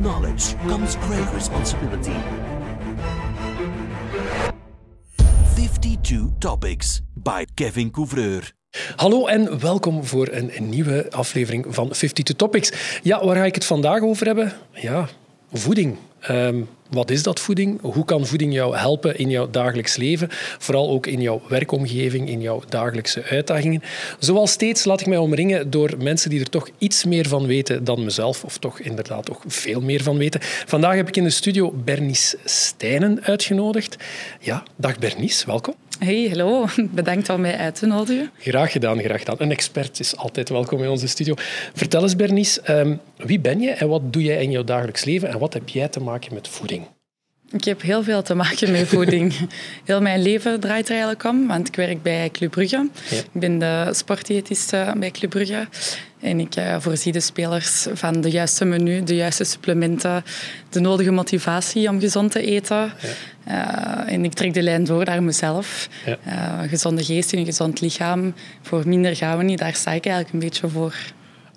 knowledge comes great responsibility. 52 Topics by Kevin Couvreur. Hallo en welkom voor een, nieuwe aflevering van 52 Topics. Ja, waar ga ik het vandaag over hebben? Ja, voeding. Ehm, wat is dat voeding? Hoe kan voeding jou helpen in jouw dagelijks leven? Vooral ook in jouw werkomgeving, in jouw dagelijkse uitdagingen. Zoals steeds laat ik mij omringen door mensen die er toch iets meer van weten dan mezelf, of toch inderdaad toch veel meer van weten. Vandaag heb ik in de studio Bernice Stijnen uitgenodigd. Ja, dag Bernice, welkom. Hey, hallo. Bedankt om mij uit te nodigen. Graag gedaan, graag gedaan. Een expert is altijd welkom in onze studio. Vertel eens, Bernice, ehm, wie ben je en wat doe jij in jouw dagelijks leven en wat heb jij te maken met voeding? Ik heb heel veel te maken met voeding. Heel mijn leven draait er eigenlijk om, want ik werk bij Club Brugge. Ik ben de sportdiëtiste bij Club Brugge. En ik uh, voorzie de spelers van de juiste menu, de juiste supplementen, de nodige motivatie om gezond te eten. Ja. Uh, en ik trek de lijn door naar mezelf. Ja. Uh, gezonde geest in een gezond lichaam. Voor minder gaan we niet, daar sta ik eigenlijk een beetje voor.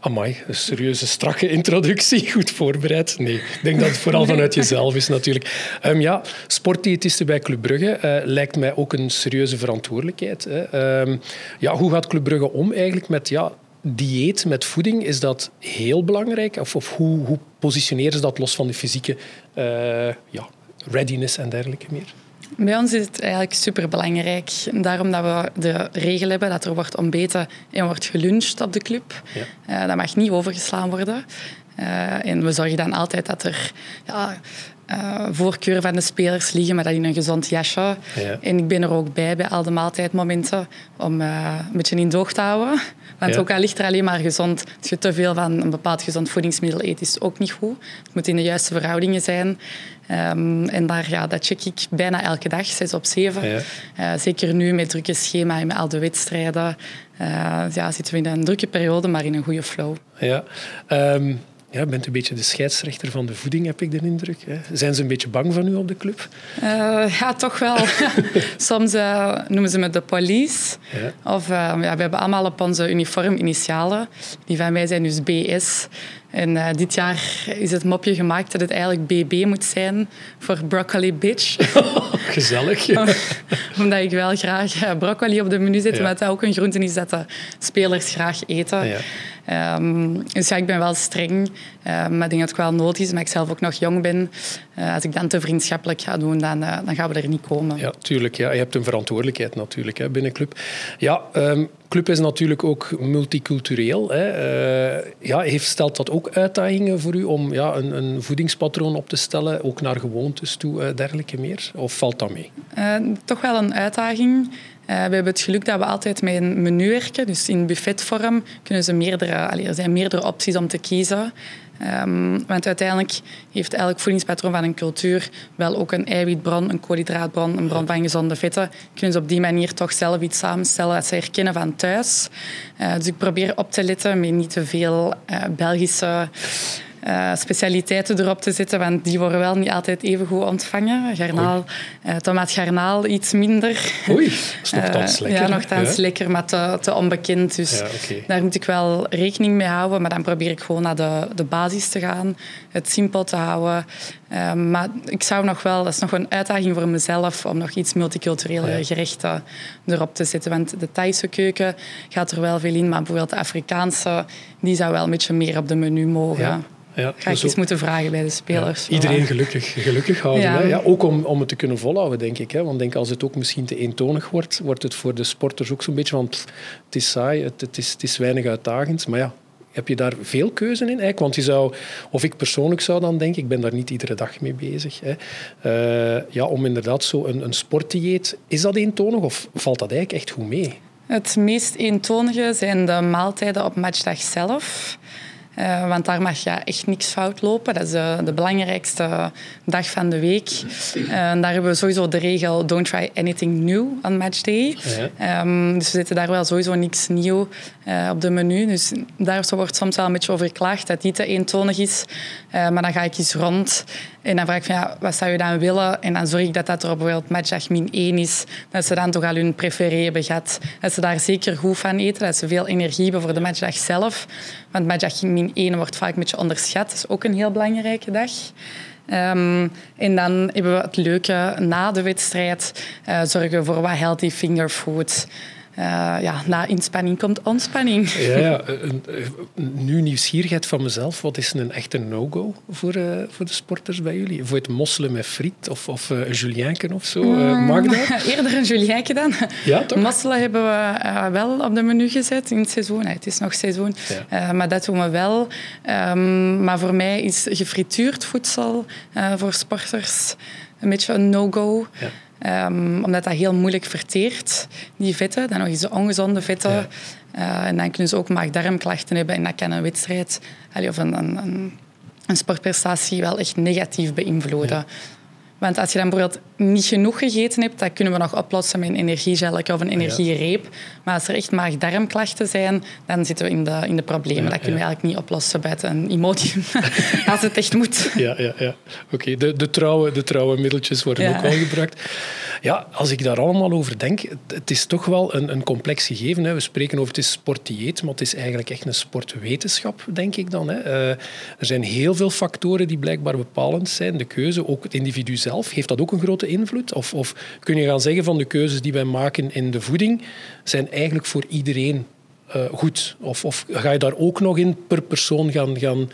Amai, een serieuze, strakke introductie. Goed voorbereid. Nee, ik denk dat het vooral vanuit jezelf is natuurlijk. Um, ja, sportdiëtiste bij Club Brugge uh, lijkt mij ook een serieuze verantwoordelijkheid. Hè. Um, ja, hoe gaat Club Brugge om eigenlijk met ja, dieet, met voeding? Is dat heel belangrijk? Of, of hoe, hoe positioneren ze dat los van de fysieke uh, ja, readiness en dergelijke meer? Bij ons is het eigenlijk superbelangrijk. Daarom dat we de regel hebben dat er wordt ontbeten en wordt geluncht op de club. Ja. Uh, dat mag niet overgeslaan worden. Uh, en we zorgen dan altijd dat er ja, uh, voorkeuren van de spelers liggen, maar dat in een gezond jasje. Ja. En ik ben er ook bij bij al de maaltijdmomenten om uh, een beetje in doog te houden. Want ja. ook al ligt er alleen maar gezond, als je te veel van een bepaald gezond voedingsmiddel eet, is ook niet goed. Het moet in de juiste verhoudingen zijn. Um, en daar, ja, dat check ik bijna elke dag, 6 op 7. Ja. Uh, zeker nu met drukke schema en met al de wedstrijden. ja, zitten we in een drukke periode, maar in een goede flow. Ja. Um ja, bent een beetje de scheidsrechter van de voeding, heb ik de indruk. Hè? Zijn ze een beetje bang van u op de club? Uh, ja, toch wel. Soms uh, noemen ze me de police. Ja. Of uh, ja, we hebben allemaal op onze uniform initialen. Die van mij zijn dus BS. En dit jaar is het mopje gemaakt dat het eigenlijk BB moet zijn voor broccoli bitch. Gezellig. Omdat ik wel graag broccoli op de menu zet, ja. maar dat ook een groente is dat de spelers graag eten. Ja. Um, dus ja, ik ben wel streng, uh, maar ik denk dat het wel nodig is, omdat ik zelf ook nog jong ben. Uh, als ik dan te vriendschappelijk ga doen, dan, uh, dan gaan we er niet komen. Ja, tuurlijk. Ja. Je hebt een verantwoordelijkheid natuurlijk hè, binnen Club. Ja, um, Club is natuurlijk ook multicultureel. Hè. ja, heeft, stelt dat ook uitdagingen voor u om ja, een, een voedingspatroon op te stellen, ook naar gewoontes toe, dergelijke meer? Of valt dat mee? toch wel een uitdaging. Uh, we hebben het geluk dat we altijd met een menu werken. Dus in buffetvorm kunnen ze meerdere, er zijn meerdere opties om te kiezen. Um, want uiteindelijk heeft elk voedingspatroon van een cultuur wel ook een eiwitbron, een koolhydraatbron, een bron van gezonde vetten. Kunnen ze op die manier toch zelf iets samenstellen dat ze herkennen van thuis. Uh, dus ik probeer op te letten met niet te veel uh, Belgische uh, specialiteiten erop te zetten, want die worden wel niet altijd even goed ontvangen. Garnaal, uh, tomaat garnaal iets minder. Oei, dat is nogthans lekker. ja, nogthans ja. lekker, maar te, te onbekend. Dus ja, okay. daar moet ik wel rekening mee houden. Maar dan probeer ik gewoon naar de, de basis te gaan, het simpel te houden. Uh, maar ik zou nog wel, dat is nog een uitdaging voor mezelf om nog iets multiculturele ja. gerechten erop te zetten. Want de Thaise keuken gaat er wel veel in, maar bijvoorbeeld de Afrikaanse, die zou wel een beetje meer op de menu mogen. Ja. Ja, Ga ik eens moeten vragen bij de spelers. Ja, iedereen gelukkig, gelukkig houden. Ja. Hè? Ja, ook om, om het te kunnen volhouden, denk ik. Hè? Want denk, als het ook misschien te eentonig wordt, wordt het voor de sporters ook zo'n beetje. Pff, het is saai, het, het, is, het is weinig uitdagend. Maar ja, heb je daar veel keuze in eigenlijk? Want je zou, of ik persoonlijk zou dan denken, ik ben daar niet iedere dag mee bezig. Hè. Uh, ja, om inderdaad zo een, een sportdieet, is dat eentonig of valt dat eigenlijk echt goed mee? Het meest eentonige zijn de maaltijden op matchdag zelf. Uh, want daar mag ja, echt niks fout lopen. Dat is de, de belangrijkste dag van de week. Uh, daar hebben we sowieso de regel don't try anything new on matchday. Ja. Um, dus we zetten daar wel sowieso niks nieuw op de menu. Dus daar wordt soms wel een beetje over geklaagd dat niet te eentonig is. maar dan ga ik eens rond en dan vraag ik van, ja, wat zou je dan willen? En dan zorg ik dat dat er bijvoorbeeld matchdag min 1 is. Dat ze dan toch al hun preferé hebben gehad. Dat ze daar zeker goed van eten. Dat ze veel energie hebben voor de matchdag zelf. Want matchdag min training 1 wordt vaak een beetje onderschat. Dat is ook een heel belangrijke dag. Um, en dan hebben we het leuke na de wedstrijd. Uh, zorgen voor wat healthy finger food. Uh, ja, na inspanning komt ontspanning. Ja, ja. nu nieuwsgierigheid van mezelf. Wat is een echte no-go voor, uh, voor de sporters bij jullie? Voor het mosselen met friet of, of uh, een julienken of zo? Mm, mag dat? Eerder een julienken dan. Ja, toch? Mosselen hebben we wel op de menu gezet in het seizoen. Het is nog seizoen. Ja. maar dat doen we wel. Um, maar voor mij is gefrituurd voedsel voor sporters een beetje een no-go. Ja. Um, omdat dat heel moeilijk verteert, die vetten. Dan nog eens de ongezonde vetten. Uh, en dan kunnen ze ook maag-darmklachten hebben. En dat kan een wedstrijd of een, een, een sportprestatie wel echt negatief beïnvloeden. Want als je dan bijvoorbeeld niet genoeg gegeten hebt, dat kunnen we nog oplossen met een energiegel of een energiereep. Maar als er echt maag-darmklachten zijn, dan zitten we in de, in de problemen. dat kunnen we eigenlijk niet oplossen bij een Imodium, als het echt moet. Ja, ja, ja. oké. De, de, trouwe, de trouwe middeltjes worden ook wel gebruikt. Ja, als ik daar allemaal over denk, het is toch wel een, een complex gegeven. Hè. We spreken over het is sportdieet, maar het is eigenlijk echt een sportwetenschap, denk ik dan. Hè. Uh, er zijn heel veel factoren die blijkbaar bepalend zijn. De keuze, ook het individu zelf, heeft dat ook een grote invloed? Of, of kun je gaan zeggen van de keuzes die wij maken in de voeding zijn eigenlijk voor iedereen uh, goed? Of, of ga je daar ook nog in per persoon gaan, gaan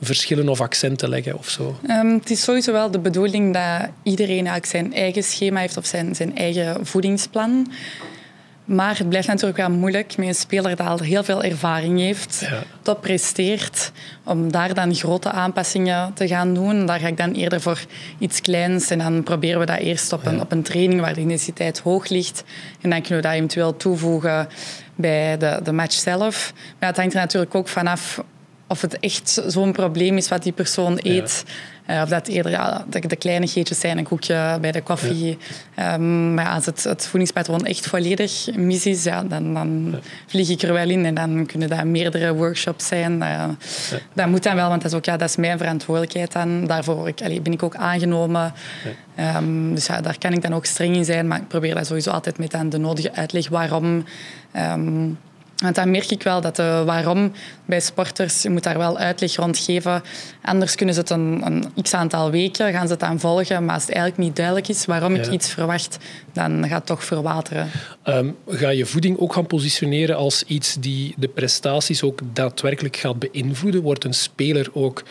verschillen of accenten leggen of zo? Um, het is sowieso wel de bedoeling dat iedereen zijn eigen schema heeft of zijn, zijn eigen voedingsplan. Maar het blijft natuurlijk wel moeilijk met een speler die al heel veel ervaring heeft, ja. top presteert, om daar dan grote aanpassingen te gaan doen. Daar ga ik dan eerder voor iets kleins en dan proberen we dat eerst op een, op een training waar de intensiteit hoog ligt. En dan kunnen we dat eventueel toevoegen bij de, de match zelf. Maar het hangt er natuurlijk ook vanaf of het echt zo'n probleem is wat die persoon eet. Uh, of dat eerder ja, de, de kleinigheidjes zijn, een koekje bij de koffie. Ja. Um, maar als het, het voedingspatroon echt volledig mis is, ja, dan, dan vlieg ik er wel in. En dan kunnen dat meerdere workshops zijn. Uh, dat moet dan wel, want dat is, ook, ja, dat is mijn verantwoordelijkheid dan. Daarvoor ik, allee, ben ik ook aangenomen. Um, dus ja, daar kan ik dan ook streng in zijn. Maar ik probeer dat sowieso altijd met dan de nodige uitleg waarom... Um, want dan merk ik wel dat de waarom bij sporters, je moet daar wel uitleg rond geven. Anders kunnen ze het een, een x aantal weken, gaan ze het aan volgen. Maar als het eigenlijk niet duidelijk is waarom ik iets verwacht, dan gaat het toch verwateren. Um, ga je voeding ook gaan positioneren als iets die de prestaties ook daadwerkelijk gaat beïnvloeden? Wordt een speler ook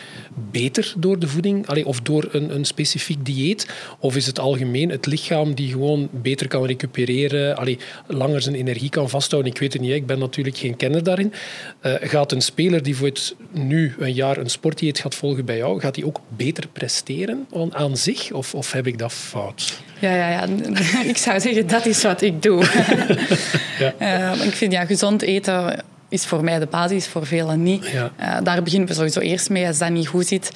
beter door de voeding Allee, of door een, een specifiek dieet? Of is het algemeen het lichaam die gewoon beter kan recupereren, allee, langer zijn energie kan vasthouden? Ik weet het niet, ik ben natuurlijk geen kenner daarin. Uh, gaat een speler die voor het nu een jaar een sportdieet gaat volgen bij jou, gaat hij ook beter presteren aan zich? Of, of heb ik dat fout? Ja, ja, ja, ik zou zeggen, dat is wat ik doe. ja. Uh, ik vind ja, gezond eten is voor mij de basis, voor velen niet. Ja. Uh, daar beginnen we sowieso eerst mee als dat niet goed zit.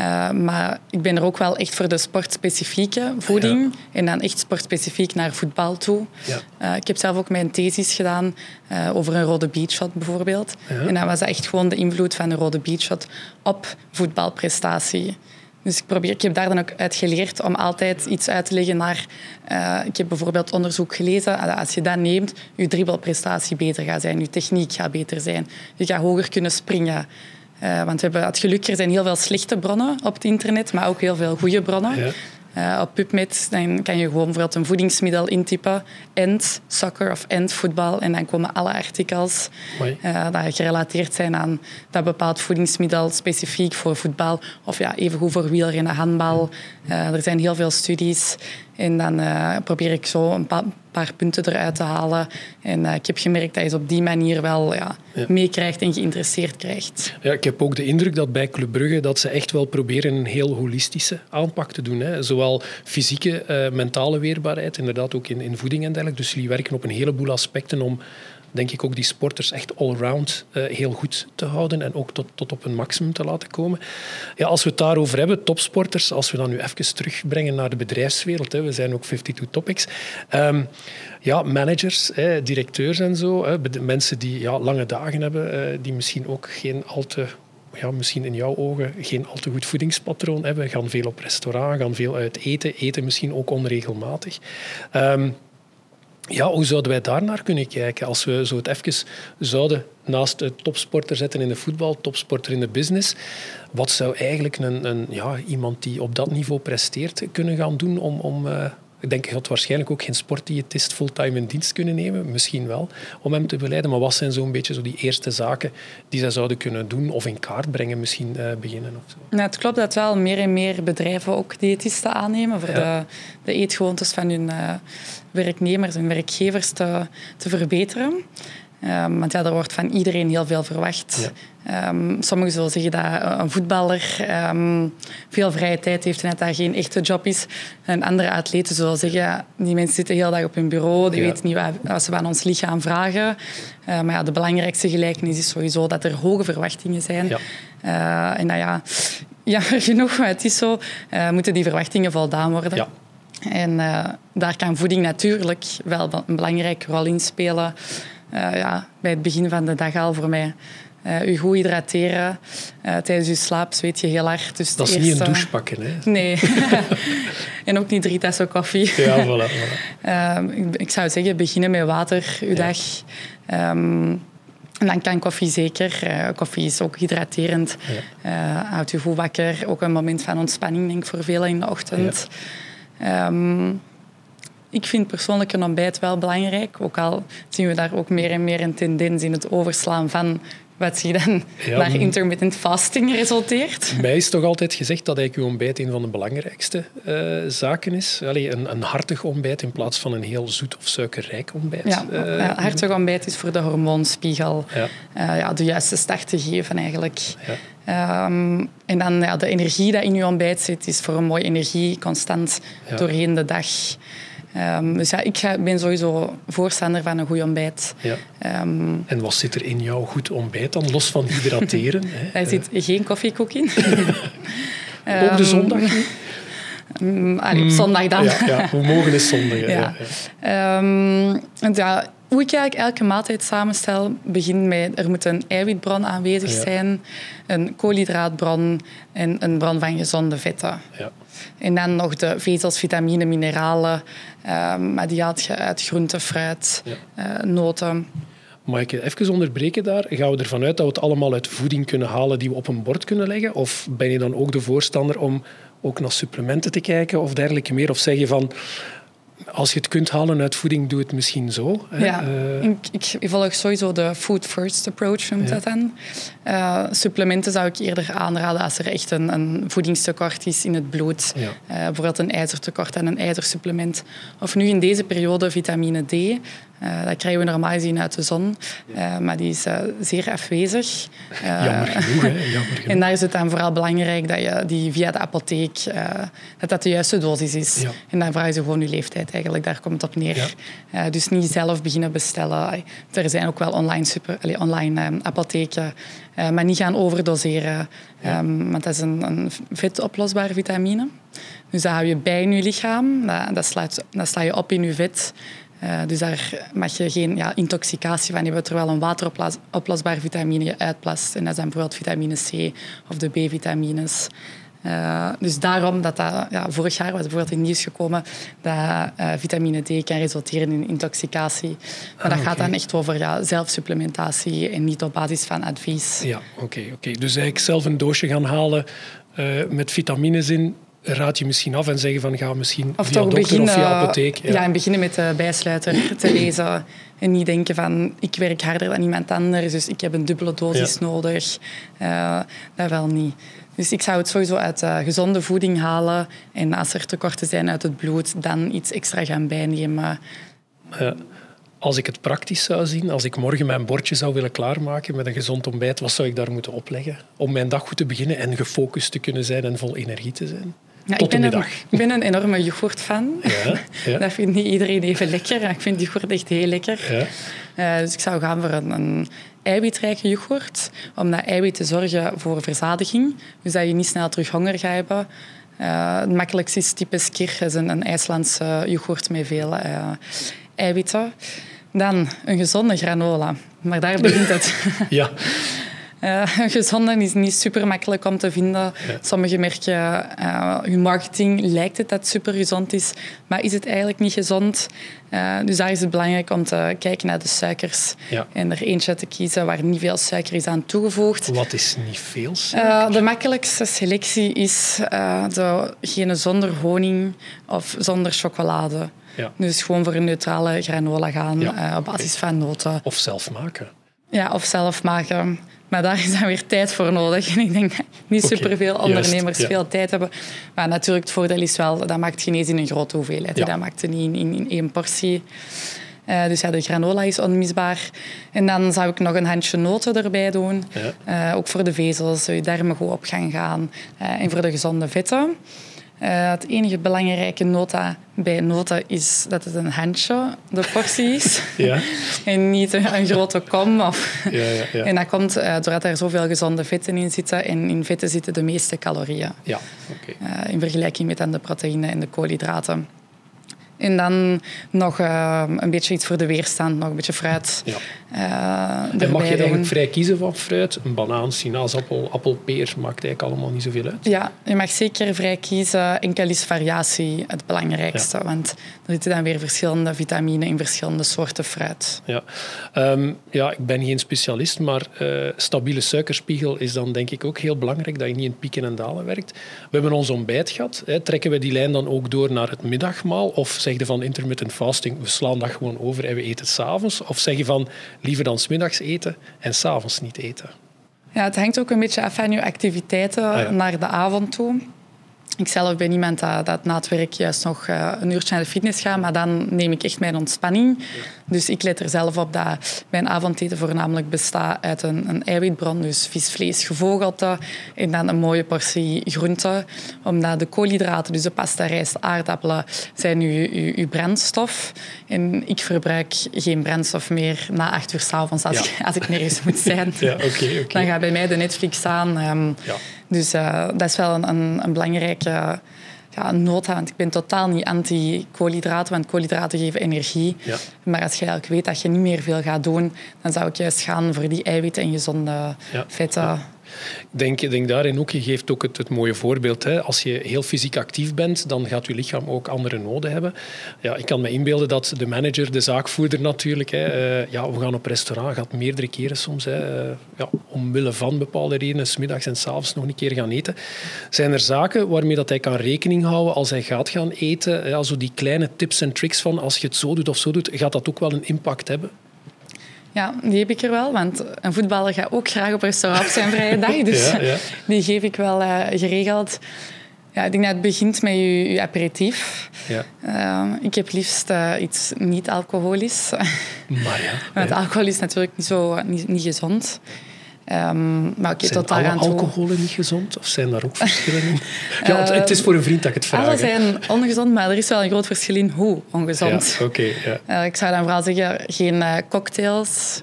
Uh, maar ik ben er ook wel echt voor de sportspecifieke voeding. En dan echt sportspecifiek naar voetbal toe. Uh, ik heb zelf ook mijn thesis gedaan over een rode beachshot bijvoorbeeld. En dan was dat echt gewoon de invloed van een rode beachshot op voetbalprestatie. Dus ik, probeer, ik heb daar dan ook uit geleerd om altijd iets uit te leggen naar... Uh, ik heb bijvoorbeeld onderzoek gelezen. Als je dat neemt, je dribbelprestatie beter gaat zijn. Je techniek gaat beter zijn. Je gaat hoger kunnen springen. Uh, want we hebben het geluk, er zijn heel veel slechte bronnen op het internet, maar ook heel veel goede bronnen. Uh, op PubMed dan kan je gewoon bijvoorbeeld een voedingsmiddel intypen. End soccer of end voetbal. En dan komen alle artikels uh, die gerelateerd zijn aan dat bepaald voedingsmiddel specifiek voor voetbal. Of ja, evengoed voor wielrennen, handbal. Uh, er zijn heel veel studies. En dan probeer ik zo een paar, paar punten eruit te halen. En ik heb gemerkt dat je ze op die manier wel ja, meekrijgt en geïnteresseerd krijgt. Ja, ik heb ook de indruk dat bij Club Brugge dat ze echt wel proberen een heel holistische aanpak te doen. Hè. Zowel fysieke, uh, mentale weerbaarheid, inderdaad ook in, in voeding en dergelijke. Dus jullie werken op een heleboel aspecten om denk ik ook die sporters echt allround uh, heel goed te houden en ook tot, tot op een maximum te laten komen. Ja, als we het daarover hebben, topsporters, als we dan nu even terugbrengen naar de bedrijfswereld, hè, we zijn ook 52 Topics. Um, ja, managers, hè, directeurs en zo, hè, mensen die ja, lange dagen hebben, uh, die misschien ook geen al te ja, misschien in jouw ogen geen al te goed voedingspatroon hebben, gaan veel op restaurant, gaan veel uit eten, eten misschien ook onregelmatig. Um, Ja, hoe zouden wij daar naar kunnen kijken? Als we zo het even zouden naast de topsporter zetten in de voetbal, topsporter in de business. Wat zou eigenlijk een, een ja, iemand die op dat niveau presteert kunnen gaan doen om, om uh, ik denk, had waarschijnlijk ook geen sportdiëtist fulltime in dienst kunnen nemen. Misschien wel, om hem te begeleiden. Maar wat zijn zo'n beetje zo die eerste zaken die zij zouden kunnen doen of in kaart brengen, misschien uh, beginnen? Of zo? het klopt dat wel meer en meer bedrijven ook diëtisten aannemen voor de, de, eetgewoontes van hun uh, werknemers en werkgevers te, te verbeteren. Um, want ja, er wordt van iedereen heel veel verwacht. Um, sommigen zullen zeggen dat een voetballer um, veel vrije tijd heeft en dat dat geen echte job is. En andere atleten zullen zeggen, die mensen zitten heel dag op hun bureau, die weten niet wat, ze van ons lichaam vragen. Uh, maar ja, de belangrijkste gelijkenis is sowieso dat er hoge verwachtingen zijn. Ja. Uh, en ja, jammer genoeg, maar het is zo, uh, moeten die verwachtingen voldaan worden. Ja. En daar kan voeding natuurlijk wel een belangrijke rol in spelen. Uh, ja, bij het begin van de dag al voor mij. Uh, u goed hydrateren. Uh, tijdens uw slaap zweet je heel hard. Dus dat is niet een douche pakken, hè? Nee. en ook niet drie tassen koffie. ja, voilà. voilà. Uh, ik, ik, zou zeggen, beginnen met water, uw ja. dag. Um, en dan kan koffie zeker. Koffie is ook hydraterend. Ja. houdt u goed wakker. Ook een moment van ontspanning, denk ik, voor velen in de ochtend. Ja. Um, ik vind persoonlijk een ontbijt wel belangrijk. Ook al zien we daar ook meer en meer een tendens in het overslaan van wat zich dan ja, naar intermittent fasting resulteert. Mij is toch altijd gezegd dat eigenlijk uw ontbijt een van de belangrijkste uh, zaken is. Allee, een, een, hartig ontbijt in plaats van een heel zoet of suikerrijk ontbijt. Ja, uh, ja hartig ontbijt is voor de hormoonspiegel ja. Uh, ja, de juiste start te geven eigenlijk. Um, en dan ja, de energie die in uw ontbijt zit, is voor een mooie energie constant doorheen de dag. Um, dus ja, ik ben sowieso voorstander van een goed ontbijt. Ja. Um, en wat zit er in jouw goed ontbijt dan, los van hydrateren? Daar zit geen koffiekoek in. Op de zondag Um, allee, zondag dan. Ja, ja, we mogen is zondag. Ja. Ja. Um, ja, hoe ik eigenlijk elke maaltijd samenstel, begint met er moet een eiwitbron aanwezig zijn, een koolhydraatbron en een bron van gezonde vetten. Ja. En dan nog de vezels, vitamine, mineralen, um, maar die haalt je uit groente, fruit, ja. uh, noten. Mag ik even onderbreken daar? Gaan we ervan uit dat we het allemaal uit voeding kunnen halen die we op een bord kunnen leggen? Of ben je dan ook de voorstander om ook naar supplementen te kijken of dergelijke meer? Of zeg je van, als je het kunt halen uit voeding, doe het misschien zo. Ja, uh, ik, ik, volg sowieso de food first approach, noemt ja. dat dan. Uh, supplementen zou ik eerder aanraden als er echt een, een voedingstekort is in het bloed. Ja. Uh, bijvoorbeeld een ijzertekort en een ijzersupplement. Of nu in deze periode vitamine D. Uh, dat krijgen we normaal gezien uit de zon, uh, maar die is uh, zeer afwezig. Jammer genoeg, hè? Jammer genoeg. En daar is het dan vooral belangrijk dat je die via de apotheek, dat dat de juiste dosis is. Ja. En dan vragen ze gewoon je leeftijd eigenlijk, daar komt het op neer. Ja. dus niet zelf beginnen bestellen. Er zijn ook wel online, super, allez, online apotheken, maar niet gaan overdoseren. Um, want dat is een, een vetoplosbare vitamine. Dus dat hou je bij in je lichaam, dat, dat, slaat, dat sla je op in je vet. Uh, dus daar mag je geen ja, intoxicatie van hebben, terwijl een wateroplosbaar vitamine je uitplast. En dat zijn bijvoorbeeld vitamine C of de B-vitamines. Uh, dus daarom dat dat, ja, vorig jaar was bijvoorbeeld in nieuws gekomen dat uh, vitamine D kan resulteren in intoxicatie. Maar ah, dat gaat dan echt over ja, zelfsupplementatie en niet op basis van advies. Ja, oké. Okay, okay. Dus eigenlijk zelf een doosje gaan halen met vitamines in, raad je misschien af en zeggen van ga misschien of via dokter beginnen, of via apotheek. Ja. ja, en beginnen met de bijsluiter te lezen. En niet denken van ik werk harder dan iemand anders, dus ik heb een dubbele dosis ja. nodig. Uh, dat wel niet. Dus ik zou het sowieso uit uh, gezonde voeding halen. En als er tekorten zijn uit het bloed, dan iets extra gaan bijnemen. Ja. Als ik het praktisch zou zien, als ik morgen mijn bordje zou willen klaarmaken met een gezond ontbijt, wat zou ik daar moeten opleggen om mijn dag goed te beginnen en gefocust te kunnen zijn en vol energie te zijn? Ja, Tot ik, ben een, ik ben een enorme yoghurt-fan. Ja, ja. Dat vindt niet iedereen even lekker. Ik vind yoghurt echt heel lekker. Ja. Uh, dus ik zou gaan voor een, een eiwitrijke yoghurt. Omdat eiwit te zorgen voor verzadiging. Dus dat je niet snel terug honger gaat hebben. Uh, het makkelijkste is. Dat is een, een IJslandse yoghurt met veel uh, eiwitten. Dan een gezonde granola. Maar daar begint het. ja. Uh, gezonde is niet super makkelijk om te vinden. Sommige merken, uh, hun marketing lijkt het dat het super gezond is, maar is het eigenlijk niet gezond? Uh, dus daar is het belangrijk om te kijken naar de suikers en er eentje te kiezen waar niet veel suiker is aan toegevoegd. Wat is niet veel suiker? de makkelijkste selectie is degene zonder honing of zonder chocolade. Ja. Dus gewoon voor een neutrale granola gaan op basis van noten. Of zelf maken. Ja, of zelf maken. Maar daar is dan weer tijd voor nodig. En ik denk dat niet superveel ondernemers veel tijd hebben. Maar natuurlijk, het voordeel is wel, dat maakt geen eens in een grote hoeveelheid. Dat maakt het niet in, in, één portie. Uh, dus ja, de granola is onmisbaar. En dan zou ik nog een handje noten erbij doen. Ja. Uh, ook voor de vezels, je darmen goed op gaan gaan. Uh, en voor de gezonde vetten. Uh, het enige belangrijke nota bij nota is dat het een handje, de portie is. Ja. en niet een, grote kom. Of ja, ja, ja. En dat komt uh, doordat er zoveel gezonde vetten in zitten. En in vetten zitten de meeste calorieën. Ja. Okay. Uh, in vergelijking met dan de proteïne en de koolhydraten. En dan nog uh, een beetje iets voor de weerstand, nog een beetje fruit. Ja. Uh, en mag je eigenlijk vrij kiezen van fruit? Een banaan, sinaasappel, appel, peer, maakt eigenlijk allemaal niet zoveel uit? Ja, je mag zeker vrij kiezen. Enkel is variatie het belangrijkste. Ja. Want er zitten dan weer verschillende vitamine in verschillende soorten fruit. Ja, um, ja ik ben geen specialist, maar uh, stabiele suikerspiegel is dan denk ik ook heel belangrijk, dat je niet in pieken en dalen werkt. We hebben ons ontbijt gehad. Hè. Trekken we die lijn dan ook door naar het middagmaal? Of zeg je van intermittent fasting, we slaan dat gewoon over en we eten s'avonds? Of zeg je van liever dan smiddags eten en s'avonds niet eten? Ja, het hangt ook een beetje af van je activiteiten ah, naar de avond toe. Ik zelf ben iemand dat, dat na het werk juist nog uh, een uurtje naar de fitness gaat, maar dan neem ik echt mijn ontspanning. Dus ik let er zelf op dat mijn avondeten voornamelijk bestaat uit een, een eiwitbron, dus vis, vlees, gevogelte en dan een mooie portie groente. Omdat de koolhydraten, dus de pasta, rijst, aardappelen, zijn uw, uw, uw brandstof. En ik verbruik geen brandstof meer na acht uur s'avonds als, ik, als ik nergens moet zijn. Ja, okay, okay. Dan gaat bij mij de Netflix aan. Um, ja. Dus uh, dat is wel een, een, een belangrijke ja. Want ik ben totaal niet anti-koolhydraten, want koolhydraten geven energie. Ja. Maar als je eigenlijk weet dat je niet meer veel gaat doen, dan zou ik juist gaan voor die eiwitten en gezonde ja. vetten. Ik denk, denk daarin ook, je geeft ook het, mooie voorbeeld. Hè. Als je heel fysiek actief bent, dan gaat je lichaam ook andere noden hebben. Ja, ik kan me inbeelden dat de manager, de zaakvoerder natuurlijk, hè, uh, ja, we gaan op restaurant, gaat meerdere keren soms, hè, uh, ja, omwille van bepaalde redenen, smiddags en s'avonds nog een keer gaan eten. Zijn er zaken waarmee dat hij kan rekening houden als hij gaat gaan eten? Ja, zo die kleine tips en tricks van als je het zo doet of zo doet, gaat dat ook wel een impact hebben? Ja, die heb ik er wel, want een voetballer gaat ook graag op restaurant op zijn vrije dag. Dus ja, die geef ik wel uh, geregeld. Ja, ik denk dat het begint met je, je aperitief. Ja. Uh, ik heb liefst uh, iets niet-alcoholisch. Maar ja. Want alcohol is natuurlijk niet, zo, niet, niet gezond. Um, maar zijn tot alle alcoholen niet gezond? Of zijn daar ook verschillen in? ja, het is voor een vriend dat ik het vraag. Alle zijn ongezond, maar er is wel een groot verschil in hoe ongezond. Ja, okay, ja. Uh, ik zou dan vooral zeggen, geen uh, cocktails.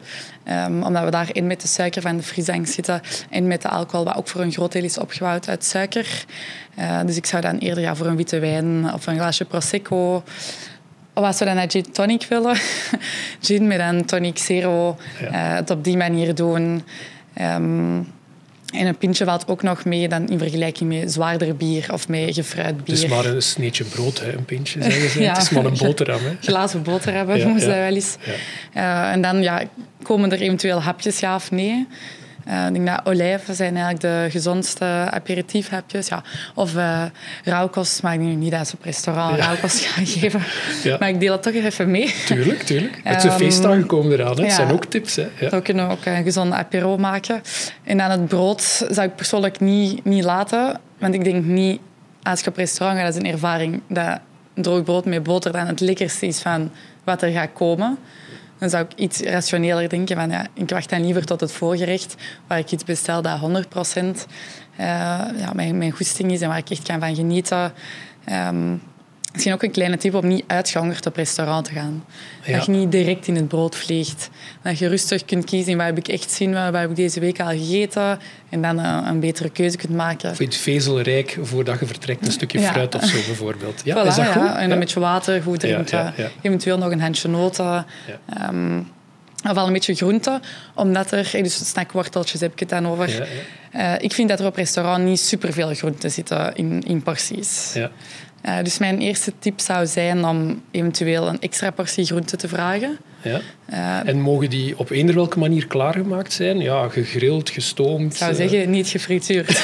Um, omdat we daarin met de suiker van de frisang zitten en met de alcohol, wat ook voor een groot deel is opgebouwd uit suiker. Uh, dus ik zou dan eerder gaan voor een witte wijn of een glaasje prosecco. Of als we dan naar gin tonic willen, gin met een tonic zero, ja. het op die manier doen. Um, en een pintje valt ook nog mee dan in vergelijking met zwaarder bier of met gefruit bier. Het is maar een sneetje brood, hè, een pintje, zeggen ze. ja. Het is maar een boterham. Hè. Glazen boterham, ja, moest ja. dat wel eens. Uh, en dan ja, komen er eventueel hapjes, ja of nee. Uh, ik denk dat olijven zijn eigenlijk de gezondste aperitiefhapjes. Ja. Of uh, rauwkost, maar ik denk niet dat ze op restaurant ja. rauwkost gaan geven. Ja. Maar ik deel het toch even mee. Tuurlijk, tuurlijk. Het zijn um, feestdagen komen eraan. Hè. Het zijn ook tips. Hè. Ja. Dan kunnen we ook een gezonde apero maken. En dan het brood zou ik persoonlijk niet, niet laten. Want ik denk niet, als je op restaurant gaat, dat is een ervaring dat droog brood met boter dan het lekkerste is van wat er gaat komen dan zou ik iets rationeler denken van ja, ik wacht dan liever tot het voorgerecht waar ik iets bestel dat 100% uh, ja, mijn, mijn goesting is en waar ik echt kan van genieten. Um, Misschien ook een kleine tip om niet uitgehongerd op restaurant te gaan. Dat je niet direct in het brood vliegt. Dat je rustig kunt kiezen in waar heb ik echt zin, waar heb ik deze week al gegeten. En dan een, een betere keuze kunt maken. Of iets vezelrijk voordat je vertrekt, een stukje fruit of zo bijvoorbeeld. Ja, is dat goed? En een beetje water, goed drinken. Eventueel nog een handje noten. Um, Ofwel een beetje groente, omdat er... eh, Dus snackworteltjes heb ik het dan over. Eh, ik vind dat er op restaurant niet superveel groenten zitten in, in porties. Ja. Eh, dus mijn eerste tip zou zijn om eventueel een extra portie groente te vragen. Ja. Eh, En mogen die op eender welke manier klaargemaakt zijn? Ja, gegrild, gestoomd? ik zou eh, zeggen, niet gefrituurd.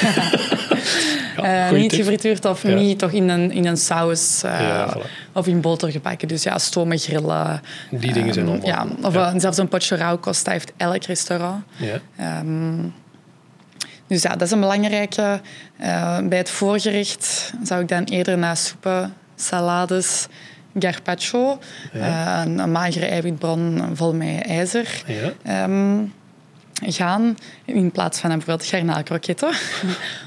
ja, Eh, niet tip. gefrituurd of Ja. niet toch in een, in een saus eh, Ja, voilà. of in boter gebakken. Dus ja, stomen, grillen. Die dingen zijn Ehm, allemaal Ja, of eh, zelfs een potje rauwkost, dat heeft elk restaurant. Ja. Ehm, dus ja, dat is een belangrijke. Eh, bij het voorgerecht zou ik dan eerder naar soepen, salades, gazpacho, Ja. eh, een, een magere eiwitbron vol met ijzer, Ja. ehm, gaan in plaats van bijvoorbeeld garnaalkroketten.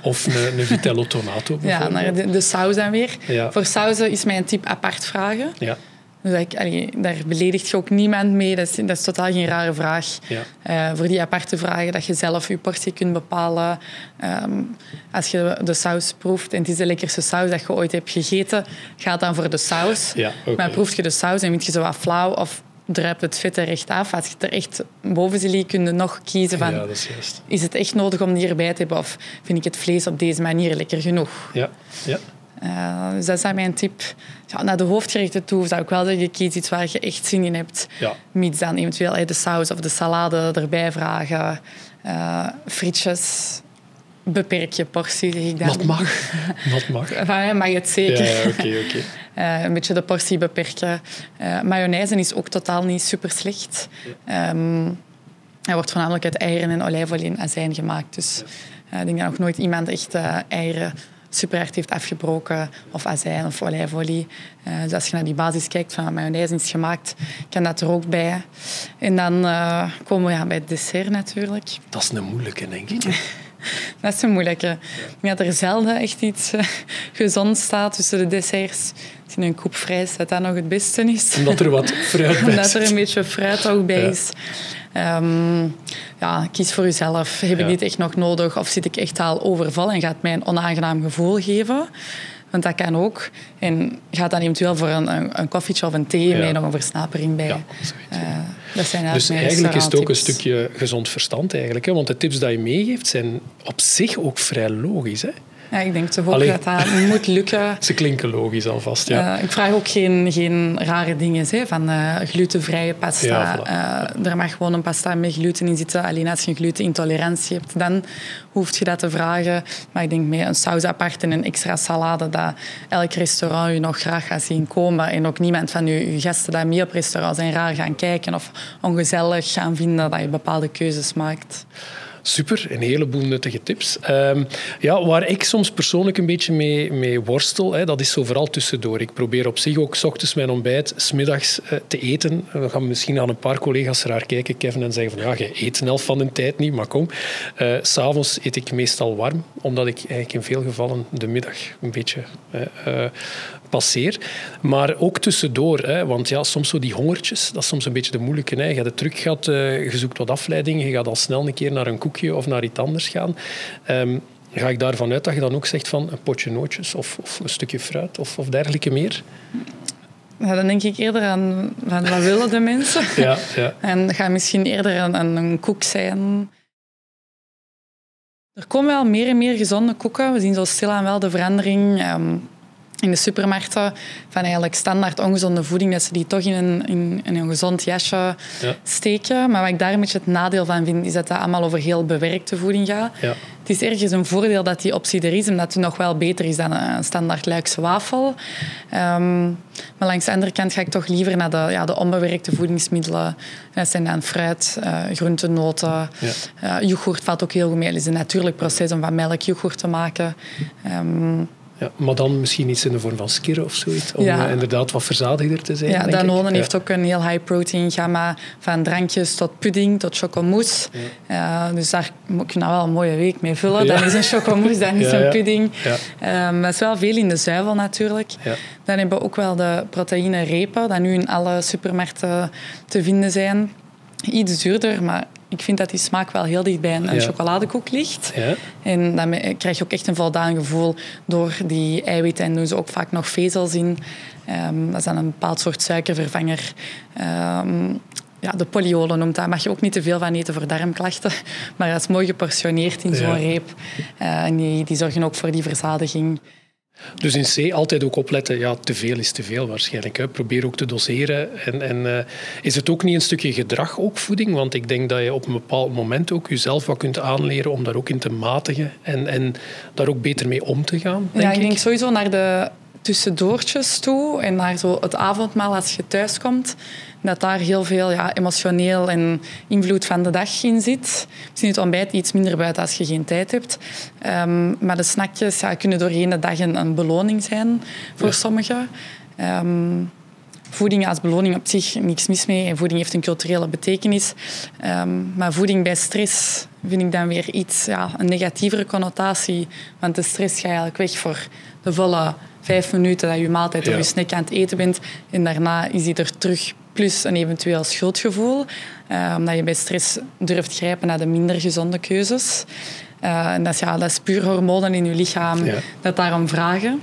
Of een, een vitello tonato Ja, bijvoorbeeld. naar de, de saus dan weer. Ja. Voor sauzen is mijn tip apart vragen. Ja. Dus dat ik, allee, daar beledigt je ook niemand mee. Dat is, dat is totaal geen rare vraag. Ja. Eh, voor die aparte vragen, dat je zelf je portie kunt bepalen. Ehm, als je de saus proeft en het is de lekkerste saus dat je ooit hebt gegeten, gaat dan voor de saus. Ja. Maar proef je de saus en vind je zo wat flauw of druipt het vet er echt af. Als je het er echt boven ziet, kun je nog kiezen van... ja, dat is juist. Is het echt nodig om die erbij te hebben? Of vind ik het vlees op deze manier lekker genoeg? Ja. Ja. Eh, dus dat is mijn tip. Ja, naar de hoofdgerechten toe zou ik wel zeggen, kies iets waar je echt zin in hebt. Ja. Mits dan eventueel eh, de saus of de salade erbij vragen. Eh, frietjes. Beperk je portie, zeg ik dan. Wat mag. Wat mag. Van mij mag het zeker. Ja, oké, oké. Een beetje de portie beperken. Mayonaise is ook totaal niet super slecht. Ehm, hij wordt voornamelijk uit eieren en olijfolie en azijn gemaakt. Dus ik denk dat nog nooit iemand echt eieren super hard heeft afgebroken. Of azijn of olijfolie. Eh, dus als je naar die basis kijkt van mayonaise is gemaakt, kan dat er ook bij. En dan eh, komen we ja, bij het dessert natuurlijk. Dat is een moeilijke, denk ik. Dat is een moeilijke. Dat er zelden echt iets eh, gezond staat tussen de desserts. Misschien een koep vrijs, dat dat nog het beste is. Omdat er wat fruit bij Omdat er een beetje fruit ook bij Ja. is. Ehm, ja, kies voor jezelf. Heb ik dit echt nog nodig? Of zit ik echt al overval en gaat mij een onaangenaam gevoel geven? Want dat kan ook. En gaat dan eventueel voor een, een, een koffietje of een thee Ja. met nog een versnapering bij. Ja, ja. Eh, dat zijn Dus eigenlijk is het ook een stukje gezond verstand. Eigenlijk, hè? Want de tips die je meegeeft zijn op zich ook vrij logisch. Hè? Ja, ik denk toch ook Allee. dat dat moet lukken. Ze klinken logisch alvast. Ja. Eh, ik vraag ook geen, geen rare dingen, hè, van eh, glutenvrije pasta. Ja, voilà. Eh, er mag gewoon een pasta met gluten in zitten. Alleen als je een glutenintolerantie hebt, dan hoef je dat te vragen. Maar ik denk met een saus apart en een extra salade, dat elk restaurant je nog graag gaat zien komen. En ook niemand van je, je gasten die mee op restaurant zijn raar gaan kijken of ongezellig gaan vinden dat je bepaalde keuzes maakt. Super, een heleboel nuttige tips. Ehm, ja, waar ik soms persoonlijk een beetje mee, mee worstel, hè, dat is zo vooral tussendoor. Ik probeer op zich ook s ochtends mijn ontbijt, smiddags uh, te eten. We gaan misschien aan een paar collega's raar kijken, Kevin, en zeggen van ja, je eet een van de tijd niet, maar kom. Uh, S'avonds eet ik meestal warm, omdat ik eigenlijk in veel gevallen de middag een beetje uh, passeer. Maar ook tussendoor, hè, want ja, soms zo die hongertjes, dat is soms een beetje de moeilijke. Hè. Je hebt het druk gehad, uh, je zoekt wat afleiding, je gaat al snel een keer naar een koekje of naar iets anders gaan. Um, ga ik daarvan uit dat je dan ook zegt van een potje nootjes of, of een stukje fruit of, of dergelijke meer? Ja, dan denk ik eerder aan van, wat willen de mensen? Ja, ja. En ga misschien eerder aan, aan een koek zijn. Er komen wel meer en meer gezonde koeken. We zien zo stilaan wel de verandering um, in de supermarkten van eigenlijk standaard ongezonde voeding, dat ze die toch in een, in, in een gezond jasje Ja. steken. Maar wat ik daar een beetje het nadeel van vind, is dat dat allemaal over heel bewerkte voeding gaat. Ja. Het is ergens een voordeel dat die optie er is, omdat het nog wel beter is dan een standaard Luikse wafel. Ehm, maar langs de andere kant ga ik toch liever naar de, ja, de onbewerkte voedingsmiddelen. Dat zijn dan fruit, uh, groenten, noten. Ja. Uh, yoghurt valt ook heel goed mee. Het is een natuurlijk proces om van melk yoghurt te maken. Um, ja, maar dan misschien iets in de vorm van skirren of zoiets, om Ja. uh, inderdaad wat verzadigder te zijn. ja, denk Danone ik. heeft ook een heel high protein gamma van drankjes tot pudding tot chocomousse. Uh, dus daar kun je nou wel een mooie week mee vullen. Ja. Dan is een chocomousse, dan is Ja, een ja. pudding. Ja. Um, dat is wel veel in de zuivel natuurlijk. Ja. Dan hebben we ook wel de proteïne repen, die nu in alle supermarkten te vinden zijn. Iets duurder, maar ik vind dat die smaak wel heel dicht bij een, Ja. chocoladekoek ligt. Ja. En dan krijg je ook echt een voldaan gevoel door die eiwitten. En doen ze ook vaak nog vezels in. Ehm, dat is dan een bepaald soort suikervervanger. Ehm, ja, de polyolen noemt dat. Mag je ook niet te veel van eten voor darmklachten. Maar dat is mooi geportioneerd in zo'n Ja. reep. Eh, en die, die zorgen ook voor die verzadiging. Dus in C altijd ook opletten, ja, te veel is te veel waarschijnlijk. Hè. Probeer ook te doseren. En, en eh, is het ook niet een stukje gedrag, ook voeding? Want ik denk dat je op een bepaald moment ook jezelf wat kunt aanleren om daar ook in te matigen en, en daar ook beter mee om te gaan, denk ja, ik ik. denk sowieso naar de tussendoortjes toe en naar zo het avondmaal als je thuiskomt. Dat daar heel veel ja, emotioneel en invloed van de dag in zit. Misschien het ontbijt iets minder buiten als je geen tijd hebt. Ehm, maar de snackjes ja, kunnen doorheen de dag een, een beloning zijn voor Ja. sommigen. Ehm, voeding als beloning op zich, niks mis mee. En voeding heeft een culturele betekenis. Ehm, maar voeding bij stress vind ik dan weer iets, ja, een negatievere connotatie. Want de stress ga je eigenlijk weg voor de volle vijf minuten dat je je maaltijd of je snack aan het eten bent. En daarna is die er terug, plus een eventueel schuldgevoel. Eh, omdat je bij stress durft grijpen naar de minder gezonde keuzes. Eh, en dat is, ja, dat is puur hormonen in je lichaam Ja. dat daarom vragen.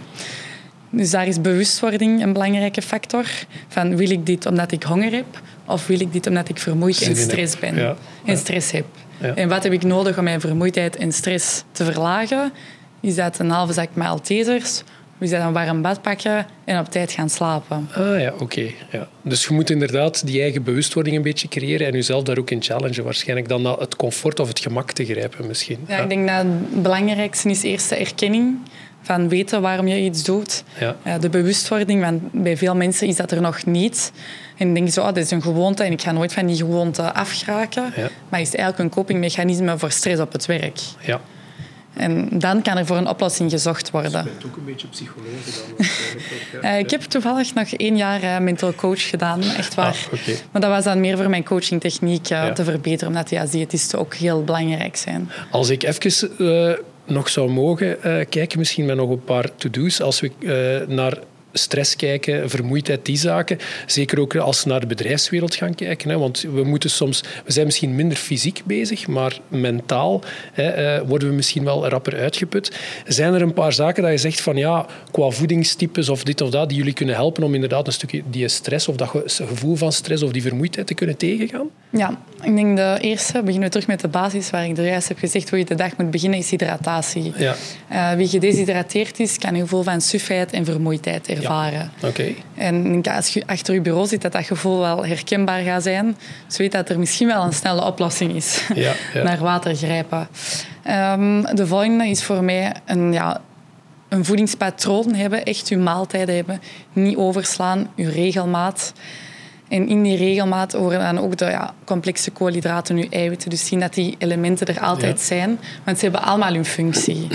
Dus daar is bewustwording een belangrijke factor. Van wil ik dit omdat ik honger heb? Of wil ik dit omdat ik vermoeid Zin en stress ben? Ja. En stress heb. Ja. En wat heb ik nodig om mijn vermoeidheid en stress te verlagen? Is dat een halve zak Maltesers? Is dat een warm bad pakken en op tijd gaan slapen? Ah ja, oké. ja. Dus je moet inderdaad die eigen bewustwording een beetje creëren en jezelf daar ook in challengen waarschijnlijk. Dan naar het comfort of het gemak te grijpen misschien. Ja, ik denk dat het belangrijkste is eerst de erkenning van weten waarom je iets doet. Ja. De bewustwording, want bij veel mensen is dat er nog niet. En dan denken ze, oh, dit is een gewoonte en ik ga nooit van die gewoonte afgeraken. Ja. Maar is eigenlijk een copingmechanisme voor stress op het werk. Ja. En dan kan er voor een oplossing gezocht worden. bent ook een beetje psycholoog dan Eh, ik heb toevallig nog één jaar eh, mental coach gedaan, echt waar. Ah. Maar dat was dan meer voor mijn coachingtechniek eh, Ja. te verbeteren, omdat ja, diëtisten ook heel belangrijk zijn. Als ik even nog zou mogen kijken, misschien met nog een paar to-do's, als we naar stress kijken, vermoeidheid, die zaken. Zeker ook als we naar de bedrijfswereld gaan kijken. Hè, want we, moeten soms, we zijn misschien minder fysiek bezig, maar mentaal hè, eh, worden we misschien wel rapper uitgeput. Zijn er een paar zaken dat je zegt van ja, qua voedingstypes of dit of dat, die jullie kunnen helpen om inderdaad een stukje die stress of dat ge- gevoel van stress of die vermoeidheid te kunnen tegengaan? Ja, ik denk de eerste, beginnen we terug met de basis, waar ik er juist heb gezegd hoe je de dag moet beginnen, is hydratatie. Ja. Eh, wie gedeshydrateerd is, kan een gevoel van sufheid en vermoeidheid ervaren. En als je achter je bureau zit, dat dat gevoel wel herkenbaar gaat zijn. Dus weet dat er misschien wel een snelle oplossing is. Ja, ja. Naar water grijpen. Ehm, de volgende is voor mij een, ja, een voedingspatroon hebben. Echt je maaltijden hebben. Niet overslaan, je regelmaat. En in die regelmaat horen dan ook de ja, complexe koolhydraten, je eiwitten. Dus zien dat die elementen er altijd Ja. zijn. Want ze hebben allemaal hun functie.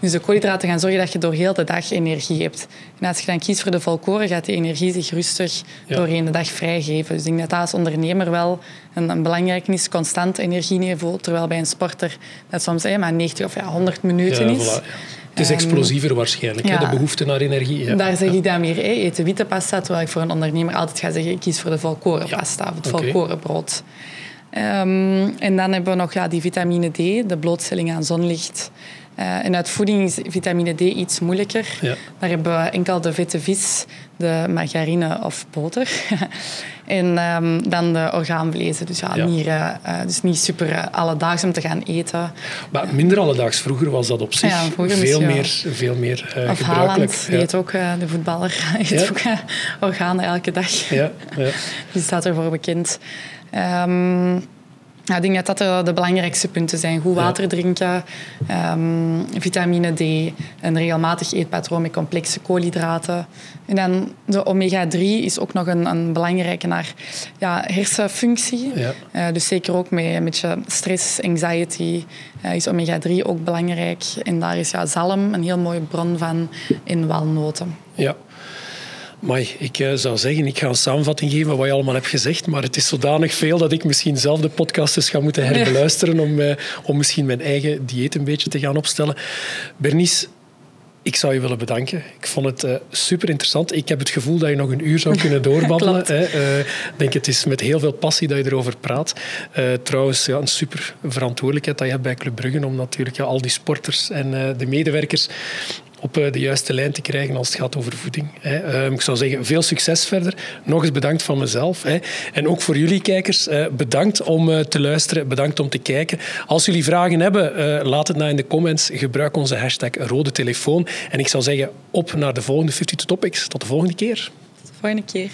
Dus de koolhydraten gaan zorgen dat je door heel de dag energie hebt. En als je dan kiest voor de volkoren, gaat die energie zich rustig Ja. doorheen de dag vrijgeven. Dus ik denk dat dat als ondernemer wel een, een belangrijk is. Constant energieniveau. Terwijl bij een sporter dat soms maar 90 of ja, 100 minuten is. voilà. Het is explosiever waarschijnlijk, ja. de behoefte naar energie. Ja. Daar zeg ik dan weer, hè, eten witte pasta. Terwijl ik voor een ondernemer altijd ga zeggen, ik kies voor de volkoren Ja, pasta of het oké. volkoren Ehm, en dan hebben we nog ja, die vitamine D, de blootstelling aan zonlicht. Eh, en uit voeding is vitamine D iets moeilijker. Ja. Daar hebben we enkel de vette vis, de margarine of boter. en ehm, dan de orgaanvlezen, dus ja, Ja. nieren. eh, dus niet super eh, alledaags om te gaan eten. Maar minder alledaags. Vroeger was dat op zich Ja, veel meer, veel meer eh, Of gebruikelijk. Haaland, die ja. eet ook, eh, de voetballer, eet ook eh, organen elke dag. Ja, ja. Die staat ervoor bekend. Ehm, ja, ik denk dat dat de, de belangrijkste punten zijn. Goed water drinken, ehm, vitamine D, een regelmatig eetpatroon met complexe koolhydraten. En dan de omega-3 is ook nog een, een belangrijke naar ja, hersenfunctie. Ja. Eh, dus zeker ook met, met je stress, anxiety, eh, is omega-3 ook belangrijk. En daar is ja, zalm een heel mooie bron van in walnoten. ja. Maar ik eh, zou zeggen, ik ga een samenvatting geven van wat je allemaal hebt gezegd, maar het is zodanig veel dat ik misschien zelf de podcast eens ga moeten herbeluisteren om, eh, om misschien mijn eigen dieet een beetje te gaan opstellen. Bernice, ik zou je willen bedanken. Ik vond het eh, super interessant. Ik heb het gevoel dat je nog een uur zou kunnen doorbabbelen. Ik denk, het is met heel veel passie dat je erover praat. Trouwens, ja, een super verantwoordelijkheid dat je hebt bij Club Brugge om natuurlijk ja, al die sporters en de medewerkers op de juiste lijn te krijgen als het gaat over voeding. Ehm, ik zou zeggen, veel succes verder. Nog eens bedankt van mezelf. En ook voor jullie kijkers, bedankt om te luisteren, bedankt om te kijken. Als jullie vragen hebben, laat het na in de comments. Gebruik onze hashtag rode telefoon. En ik zou zeggen, op naar de volgende 50 Topics. Tot de volgende keer. Tot de volgende keer.